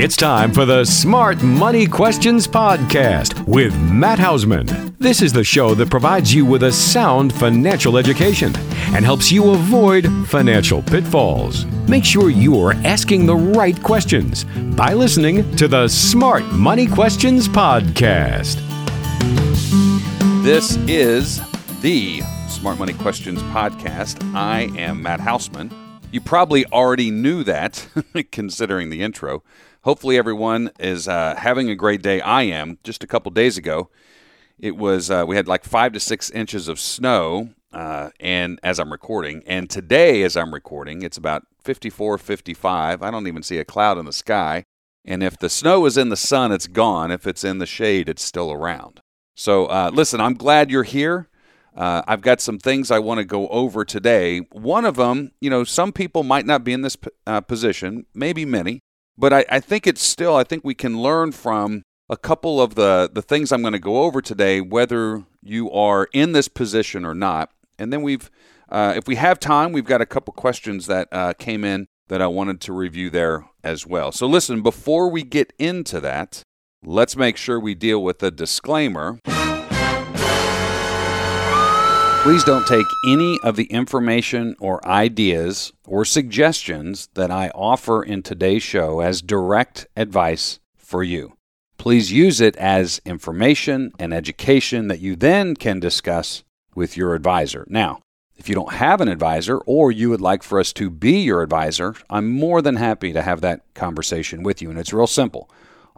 It's time for the Smart Money Questions Podcast with Matt Hausman. This is the show that provides you with a sound financial education and helps you avoid financial pitfalls. Make sure you are asking the right questions by listening to the Smart Money Questions Podcast. This is the Smart Money Questions Podcast. I am Matt Hausman. You probably already knew that, considering the intro. Hopefully, everyone is uh, having a great day. I am. Just a couple days ago, it was uh, we had like five to six inches of snow, uh, and as I'm recording, and today, as I'm recording, it's about 54, 55. I don't even see a cloud in the sky. And if the snow is in the sun, it's gone. If it's in the shade, it's still around. So, uh, listen, I'm glad you're here. Uh, I've got some things I want to go over today. One of them, you know, some people might not be in this uh, position, maybe many, but I, I, think it's still, I think we can learn from a couple of the, the things I'm going to go over today, whether you are in this position or not. And then we've, uh, if we have time, we've got a couple questions that uh, came in that I wanted to review there as well. So listen, before we get into that, let's make sure we deal with the disclaimer. Please don't take any of the information or ideas or suggestions that I offer in today's show as direct advice for you. Please use it as information and education that you then can discuss with your advisor. Now, if you don't have an advisor or you would like for us to be your advisor, I'm more than happy to have that conversation with you. And it's real simple.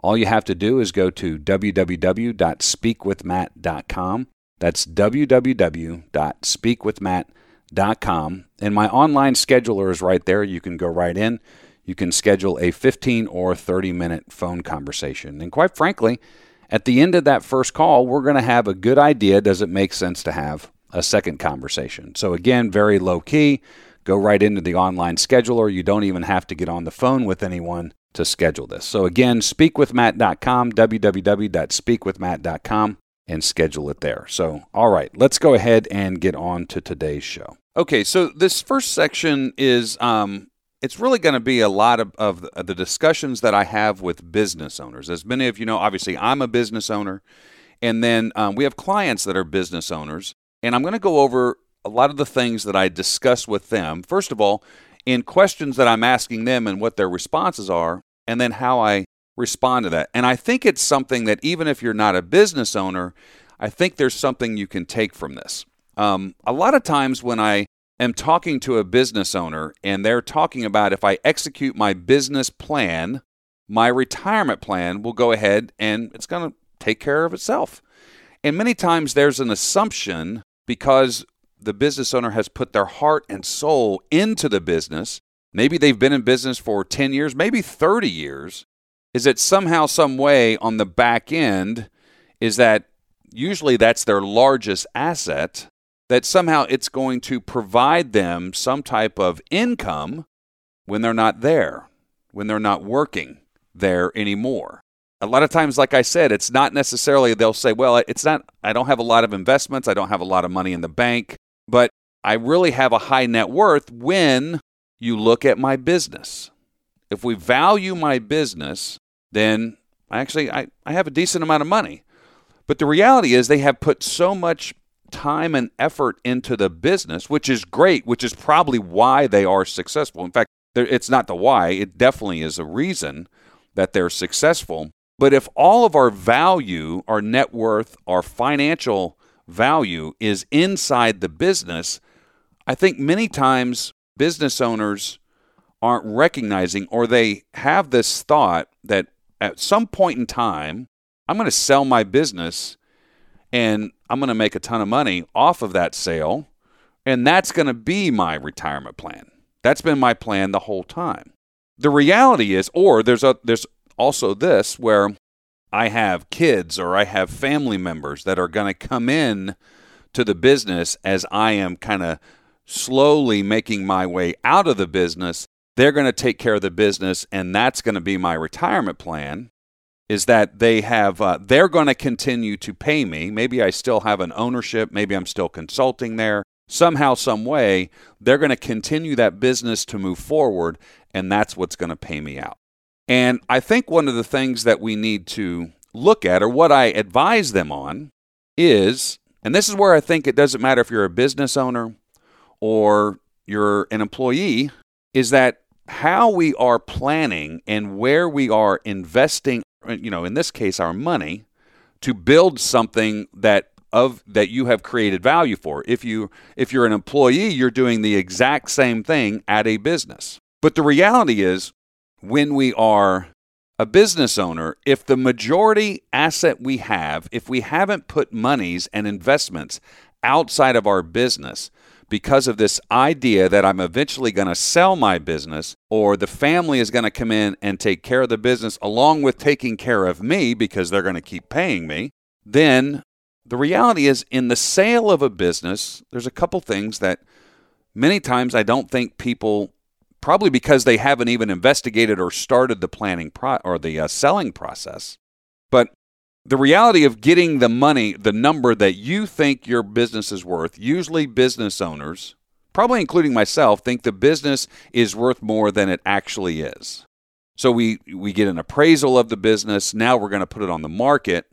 All you have to do is go to www.speakwithmatt.com that's www.speakwithmatt.com. And my online scheduler is right there. You can go right in. You can schedule a 15 or 30 minute phone conversation. And quite frankly, at the end of that first call, we're going to have a good idea does it make sense to have a second conversation? So, again, very low key. Go right into the online scheduler. You don't even have to get on the phone with anyone to schedule this. So, again, speakwithmatt.com, www.speakwithmatt.com and schedule it there. So, all right, let's go ahead and get on to today's show. Okay, so this first section is um, it's really going to be a lot of, of the discussions that I have with business owners. As many of you know, obviously, I'm a business owner, and then um, we have clients that are business owners, and I'm going to go over a lot of the things that I discuss with them. First of all, in questions that I'm asking them and what their responses are, and then how I respond to that. And I think it's something that even if you're not a business owner, I think there's something you can take from this. Um, a lot of times when I am talking to a business owner and they're talking about if I execute my business plan, my retirement plan will go ahead and it's going to take care of itself. And many times there's an assumption because the business owner has put their heart and soul into the business. Maybe they've been in business for 10 years, maybe 30 years, is that somehow, some way on the back end, is that usually that's their largest asset, that somehow it's going to provide them some type of income when they're not there, when they're not working there anymore. A lot of times, like I said, it's not necessarily they'll say, well, it's not, I don't have a lot of investments, I don't have a lot of money in the bank, but I really have a high net worth when you look at my business. If we value my business, then actually I, I have a decent amount of money. But the reality is they have put so much time and effort into the business, which is great, which is probably why they are successful. In fact, it's not the why, it definitely is a reason that they're successful. But if all of our value, our net worth, our financial value is inside the business, I think many times business owners aren't recognizing or they have this thought that at some point in time, I'm going to sell my business and I'm going to make a ton of money off of that sale. And that's going to be my retirement plan. That's been my plan the whole time. The reality is, or there's a there's also this where I have kids or I have family members that are going to come in to the business as I am kind of slowly making my way out of the business they're going to take care of the business and that's going to be my retirement plan is that they have uh, they're going to continue to pay me. Maybe i still have an ownership. Maybe i'm still consulting there. Somehow some way they're going to continue that business to move forward and that's what's going to pay me out. And I think one of the things that we need to look at, or what I advise them on, is, and this is where I think it doesn't matter if you're a business owner or you're an employee, is that how we are planning and where we are investing, you know, in this case, our money to build something that of that you have created value for. If you if you're an employee, you're doing the exact same thing at a business. But the reality is when we are a business owner, if the majority asset we have, if we haven't put monies and investments outside of our business because of this idea that I'm eventually going to sell my business or the family is going to come in and take care of the business along with taking care of me because they're going to keep paying me, then the reality is, in the sale of a business, there's a couple things that many times I don't think people, probably because they haven't even investigated or started the planning pro- or the uh, selling process, but the reality of getting the money, the number that you think your business is worth, usually business owners, probably including myself, think the business is worth more than it actually is. So we we get an appraisal of the business. Now we're going to put it on the market,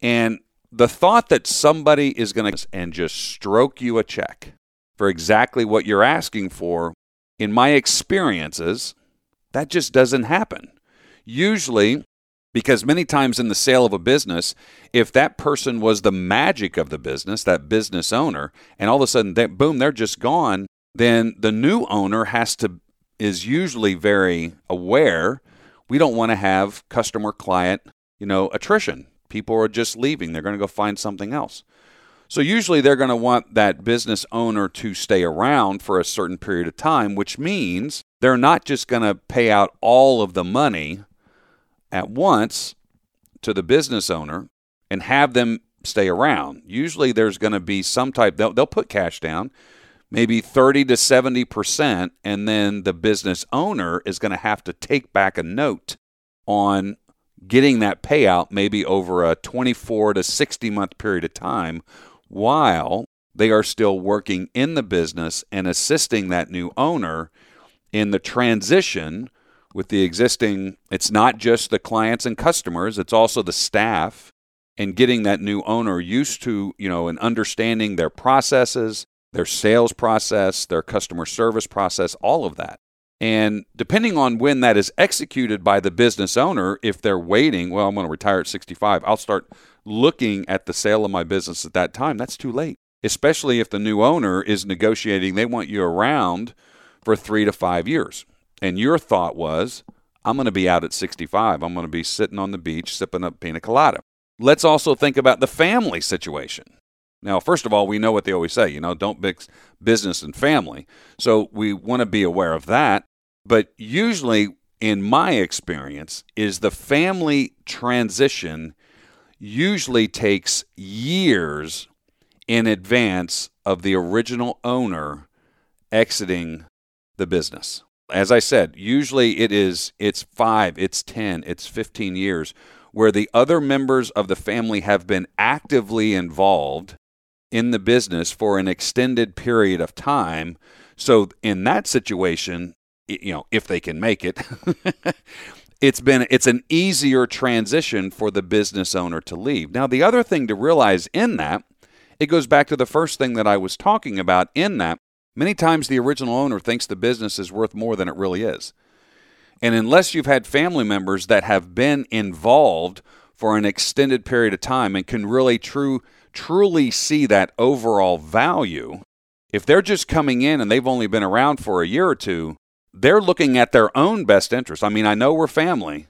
and the thought that somebody is going to and just stroke you a check for exactly what you're asking for, in my experiences, that just doesn't happen. Usually, because many times in the sale of a business, if that person was the magic of the business, that business owner, and all of a sudden, they, boom, they're just gone, then the new owner has to is usually very aware. We don't want to have customer client, you know, attrition People are just leaving. They're going to go find something else. So usually they're going to want that business owner to stay around for a certain period of time, which means they're not just going to pay out all of the money at once to the business owner and have them stay around. Usually there's going to be some type they'll, they'll put cash down, maybe 30 to 70%, and then the business owner is going to have to take back a note on getting that payout maybe over a 24 to 60 month period of time while they are still working in the business and assisting that new owner in the transition with the existing it's not just the clients and customers it's also the staff and getting that new owner used to you know and understanding their processes their sales process their customer service process all of that and depending on when that is executed by the business owner, if they're waiting, well, I'm going to retire at 65, I'll start looking at the sale of my business at that time. That's too late, especially if the new owner is negotiating, they want you around for three to five years. And your thought was, I'm going to be out at 65. I'm going to be sitting on the beach sipping a pina colada. Let's also think about the family situation. Now, first of all, we know what they always say, you know, don't mix business and family. So we want to be aware of that. But usually, in my experience, is the family transition usually takes years in advance of the original owner exiting the business. As I said, usually it is it's 5, it's 10, it's 15 years where the other members of the family have been actively involved in the business for an extended period of time. So in that situation, you know, if they can make it, it's been it's an easier transition for the business owner to leave. Now, the other thing to realize in that, it goes back to the first thing that I was talking about in that many times the original owner thinks the business is worth more than it really is. And unless you've had family members that have been involved for an extended period of time and can really true truly see that overall value, if they're just coming in and they've only been around for a year or two, they're looking at their own best interest. I mean, I know we're family,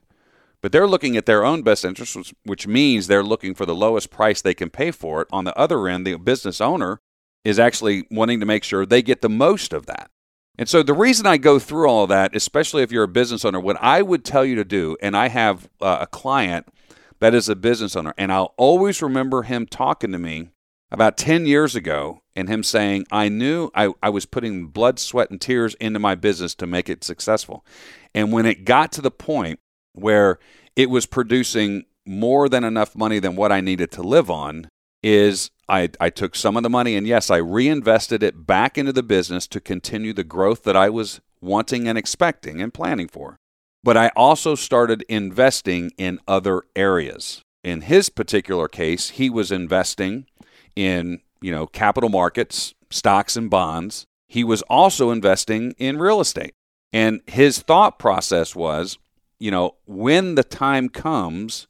but they're looking at their own best interest, which means they're looking for the lowest price they can pay for it. On the other end, the business owner is actually wanting to make sure they get the most of that. And so the reason I go through all of that, especially if you're a business owner, what I would tell you to do, and I have uh, a client that is a business owner, and I'll always remember him talking to me about 10 years ago and him saying, I knew I, I was putting blood, sweat, and tears into my business to make it successful. And when it got to the point where it was producing more than enough money than what I needed to live on, is I, I took some of the money and yes, I reinvested it back into the business to continue the growth that I was wanting and expecting and planning for. but I also started investing in other areas. In his particular case, he was investing in, you know, capital markets, stocks and bonds. He was also investing in real estate. And his thought process was, you know, when the time comes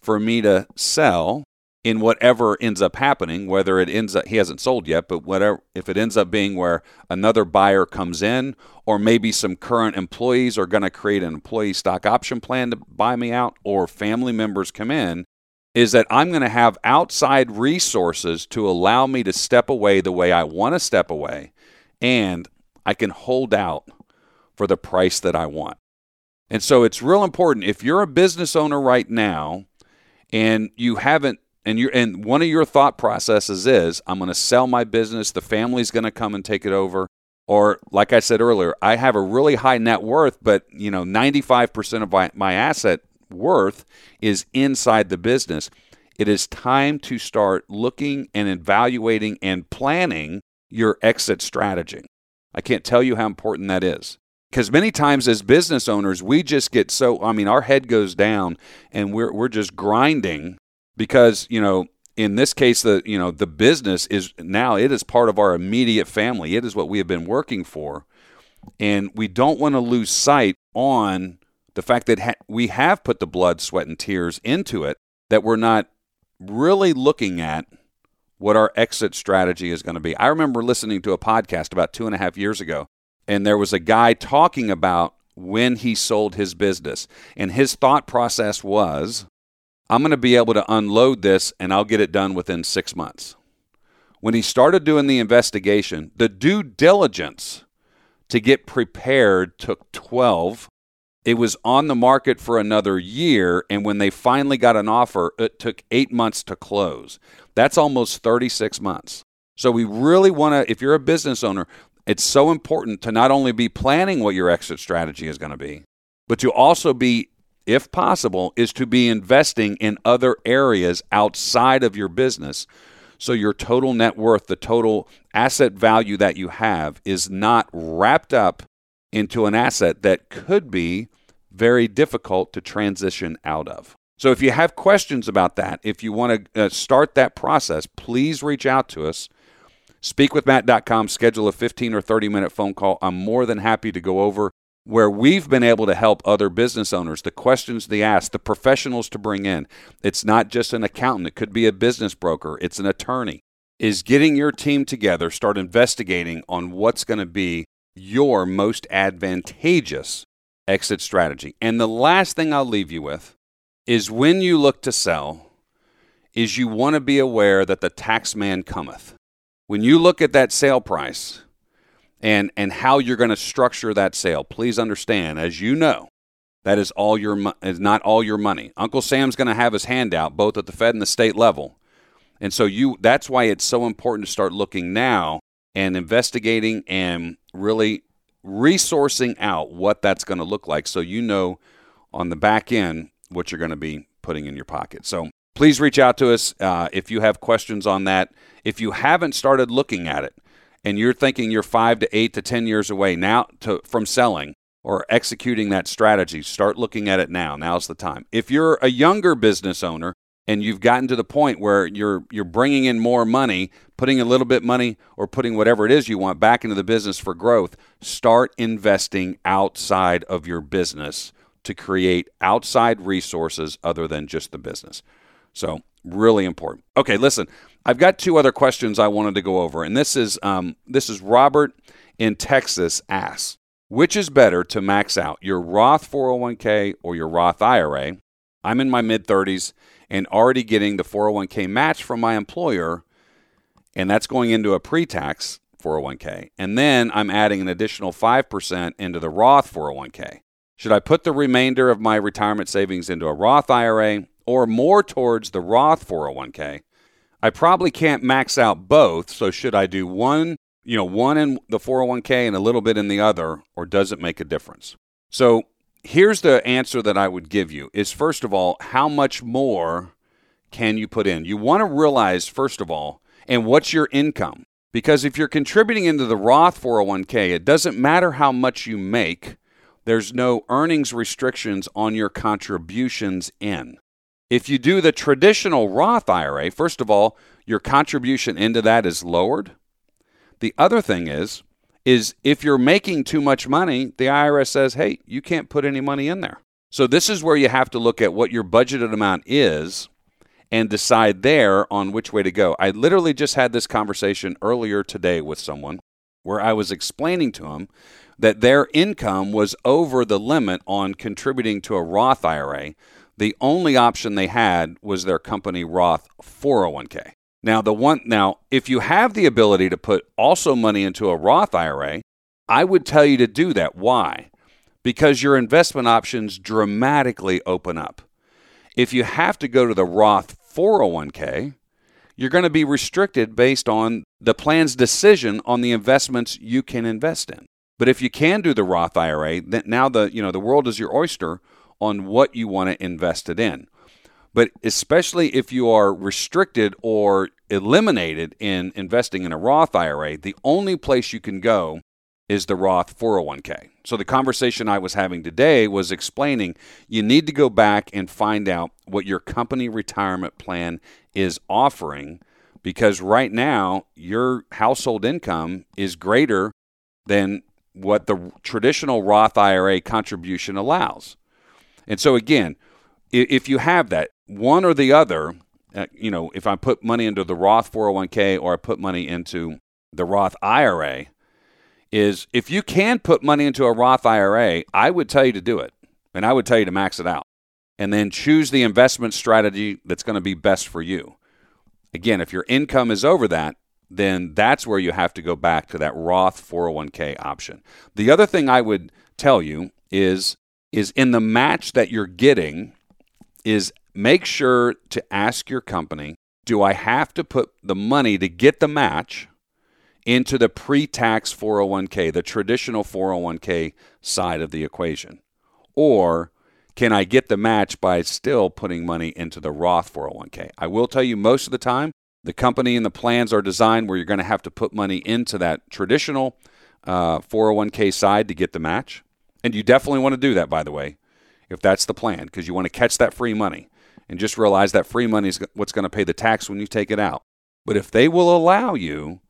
for me to sell in whatever ends up happening, whether it ends up he hasn't sold yet, but whatever if it ends up being where another buyer comes in, or maybe some current employees are going to create an employee stock option plan to buy me out, or family members come in, is that I'm going to have outside resources to allow me to step away the way I want to step away, and I can hold out for the price that I want. And so it's real important if you're a business owner right now and you haven't and you and one of your thought processes is I'm going to sell my business, the family's going to come and take it over or like I said earlier, I have a really high net worth, but you know, 95% of my, my asset worth is inside the business. It is time to start looking and evaluating and planning your exit strategy. I can't tell you how important that is. Because many times as business owners, we just get so, I mean, our head goes down and we're, we're just grinding because you know in this case the you know the business is now it is part of our immediate family. It is what we have been working for. And we don't want to lose sight on the fact that ha- we have put the blood sweat and tears into it that we're not really looking at what our exit strategy is going to be. I remember listening to a podcast about two and a half years ago and there was a guy talking about when he sold his business. And his thought process was I'm going to be able to unload this and I'll get it done within six months. When he started doing the investigation, the due diligence to get prepared took 12. It was on the market for another year. And when they finally got an offer, it took eight months to close. That's almost 36 months. So we really want to, if you're a business owner, it's so important to not only be planning what your exit strategy is going to be, but to also be if possible, is to be investing in other areas outside of your business. So your total net worth, the total asset value that you have, is not wrapped up into an asset that could be very difficult to transition out of. So if you have questions about that, if you want to uh, start that process, please reach out to us. Speakwithmatt.com, schedule a 15 or 30 minute phone call. I'm more than happy to go over where we've been able to help other business owners, the questions they ask, the professionals to bring in. It's not just an accountant, it could be a business broker, it's an attorney. Is getting your team together, start investigating on what's going to be your most advantageous exit strategy. And the last thing I'll leave you with is when you look to sell, is you want to be aware that the tax man cometh. When you look at that sale price, and and how you're going to structure that sale. Please understand, as you know, that is all your is not all your money. Uncle Sam's going to have his hand out both at the Fed and the state level, and so you that's why it's so important to start looking now and investigating and really resourcing out what that's going to look like, so you know on the back end what you're going to be putting in your pocket. So please reach out to us uh, if you have questions on that. If you haven't started looking at it, and you're thinking you're five to eight to 10 years away now to, from selling or executing that strategy, start looking at it now. Now's the time. If you're a younger business owner and you've gotten to the point where you're you're bringing in more money, putting a little bit money or putting whatever it is you want back into the business for growth, start investing outside of your business to create outside resources other than just the business. So, really important. Okay, listen. I've got two other questions I wanted to go over, and this is um, this is Robert in Texas asks, which is better to max out your Roth 401k or your Roth IRA? I'm in my mid 30s and already getting the 401k match from my employer, and that's going into a pre-tax 401k, and then I'm adding an additional five percent into the Roth 401k. Should I put the remainder of my retirement savings into a Roth IRA or more towards the Roth 401k? I probably can't max out both. So should I do one, you know, one in the 401k and a little bit in the other, or does it make a difference? So here's the answer that I would give you is first of all, how much more can you put in? You want to realize, first of all, and what's your income? Because if you're contributing into the Roth 401k, it doesn't matter how much you make, there's no earnings restrictions on your contributions in. If you do the traditional Roth IRA, first of all, your contribution into that is lowered. The other thing is, is if you're making too much money, the IRS says, hey, you can't put any money in there. So this is where you have to look at what your budgeted amount is and decide there on which way to go. I literally just had this conversation earlier today with someone where I was explaining to them that their income was over the limit on contributing to a Roth IRA. The only option they had was their company Roth 401k. Now, the one now, if you have the ability to put also money into a Roth IRA, I would tell you to do that. Why? Because your investment options dramatically open up. If you have to go to the Roth 401k, you're going to be restricted based on the plan's decision on the investments you can invest in. But if you can do the Roth IRA, then now the you know the world is your oyster on what you want to invest it in. But especially if you are restricted or eliminated in investing in a Roth IRA, the only place you can go is the Roth 401k. So the conversation I was having today was explaining you need to go back and find out what your company retirement plan is offering because right now your household income is greater than what the traditional Roth IRA contribution allows. And so again, if you have that, one or the other, uh, you know, if I put money into the Roth 401k or I put money into the Roth IRA, is if you can put money into a Roth IRA, I would tell you to do it. And I would tell you to max it out. And then choose the investment strategy that's going to be best for you. Again, if your income is over that, then that's where you have to go back to that Roth 401k option. The other thing I would tell you is is in the match that you're getting is make sure to ask your company, do I have to put the money to get the match into the pre-tax 401k, the traditional 401k side of the equation? Or can I get the match by still putting money into the Roth 401k? I will tell you most of the time, the company and the plans are designed where you're going to have to put money into that traditional uh, 401k side to get the match. And you definitely want to do that, by the way, if that's the plan, because you want to catch that free money and just realize that free money is what's going to pay the tax when you take it out. But if they will allow you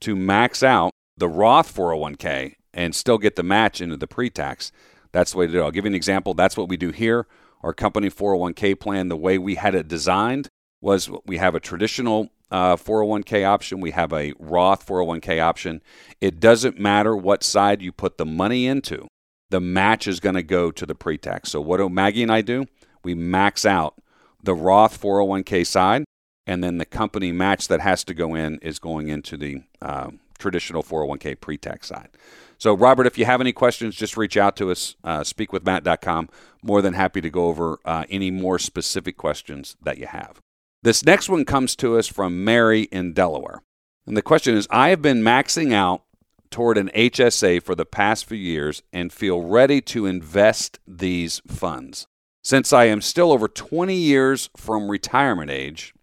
to max out the Roth 401k and still get the match into the pre tax, that's the way to do it. I'll give you an example. That's what we do here. Our company 401k plan, the way we had it designed was we have a traditional uh, 401k option, we have a Roth 401k option. It doesn't matter what side you put the money into, the match is going to go to the pre tax. So, what do Maggie and I do? We max out the Roth 401k side, and then the company match that has to go in is going into the uh, traditional 401k pre tax side. So, Robert, if you have any questions, just reach out to us, uh, speakwithmatt.com. More than happy to go over uh, any more specific questions that you have. This next one comes to us from Mary in Delaware. And the question is I have been maxing out toward an HSA for the past few years and feel ready to invest these funds. Since I am still over 20 years from retirement age,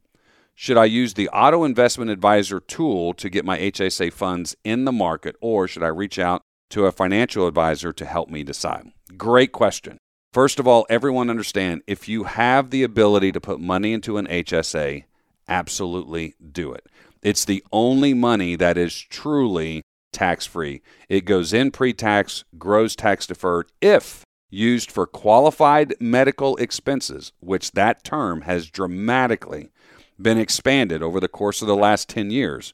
should I use the Auto Investment Advisor tool to get my HSA funds in the market, or should I reach out to a financial advisor to help me decide? Great question. First of all, everyone understand if you have the ability to put money into an HSA, absolutely do it. It's the only money that is truly tax free. It goes in pre tax, grows tax deferred if used for qualified medical expenses, which that term has dramatically been expanded over the course of the last 10 years,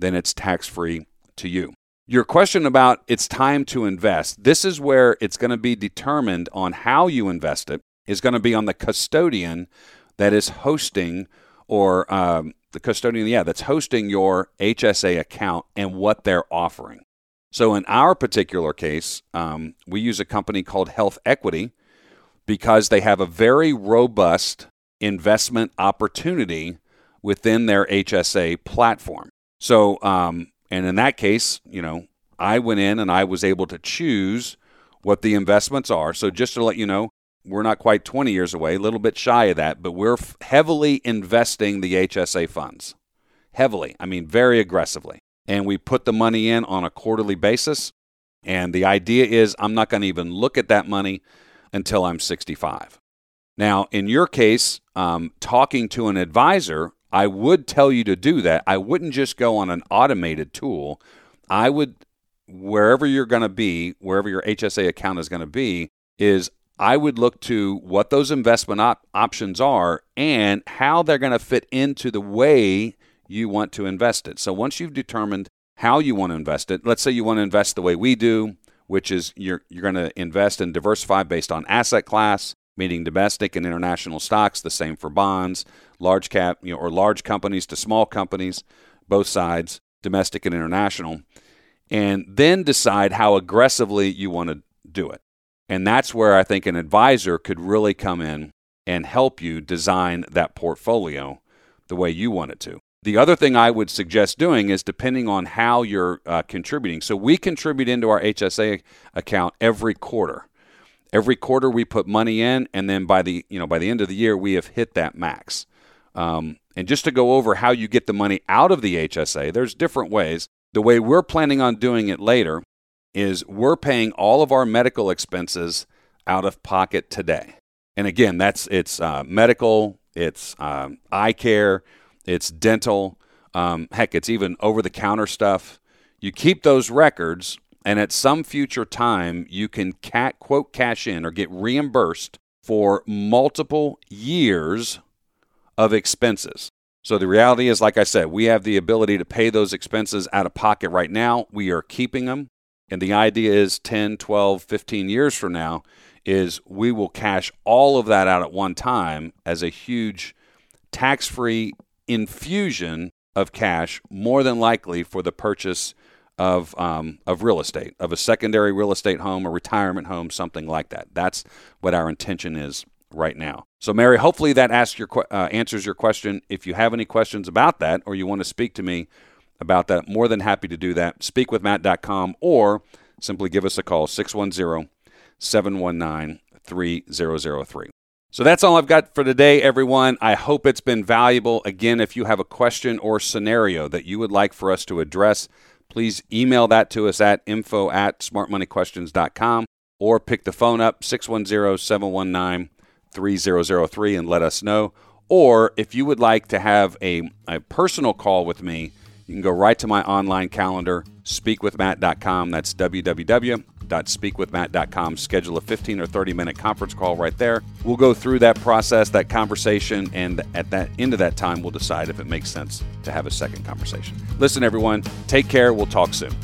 then it's tax free to you. Your question about it's time to invest, this is where it's going to be determined on how you invest it, is going to be on the custodian that is hosting or um, the custodian, yeah, that's hosting your HSA account and what they're offering. So in our particular case, um, we use a company called Health Equity because they have a very robust investment opportunity within their HSA platform. So, um, and in that case, you know, I went in and I was able to choose what the investments are. So just to let you know, we're not quite 20 years away, a little bit shy of that, but we're heavily investing the HSA funds. Heavily. I mean, very aggressively and we put the money in on a quarterly basis. And the idea is I'm not going to even look at that money until I'm 65. Now, in your case, um, talking to an advisor, I would tell you to do that. I wouldn't just go on an automated tool. I would, wherever you're going to be, wherever your HSA account is going to be, is I would look to what those investment op- options are and how they're going to fit into the way you want to invest it. So once you've determined how you want to invest it, let's say you want to invest the way we do, which is you're you're going to invest and diversify based on asset class, meaning domestic and international stocks, the same for bonds, large cap, you know, or large companies to small companies, both sides, domestic and international, and then decide how aggressively you want to do it. And that's where I think an advisor could really come in and help you design that portfolio the way you want it to. The other thing I would suggest doing is depending on how you're uh, contributing. So we contribute into our HSA account every quarter. Every quarter we put money in, and then by the you know by the end of the year we have hit that max. Um, and just to go over how you get the money out of the HSA, there's different ways. The way we're planning on doing it later is we're paying all of our medical expenses out of pocket today. And again, that's it's uh, medical, it's um, eye care, it's dental, um, heck, it's even over the counter stuff. You keep those records, and at some future time, you can cat, quote cash in or get reimbursed for multiple years of expenses. So the reality is, like I said, we have the ability to pay those expenses out of pocket right now. We are keeping them. And the idea is 10, 12, 15 years from now is we will cash all of that out at one time as a huge tax-free infusion of cash, more than likely for the purchase of um, of real estate, of a secondary real estate home, a retirement home, something like that. That's what our intention is right now. So, Mary, hopefully that your uh, answers your question. If you have any questions about that, or you want to speak to me, about that. More than happy to do that. Speakwithmatt.com or simply give us a call 610 719 3003. So that's all I've got for today, everyone. I hope it's been valuable. Again, if you have a question or scenario that you would like for us to address, please email that to us at info at smartmoneyquestions.com or pick the phone up 610 719 3003 and let us know. Or if you would like to have a, a personal call with me, you can go right to my online calendar, speakwithmatt.com. That's www.speakwithmatt.com. Schedule a 15 or 30 minute conference call right there. We'll go through that process, that conversation, and at that end of that time, we'll decide if it makes sense to have a second conversation. Listen, everyone, take care. We'll talk soon.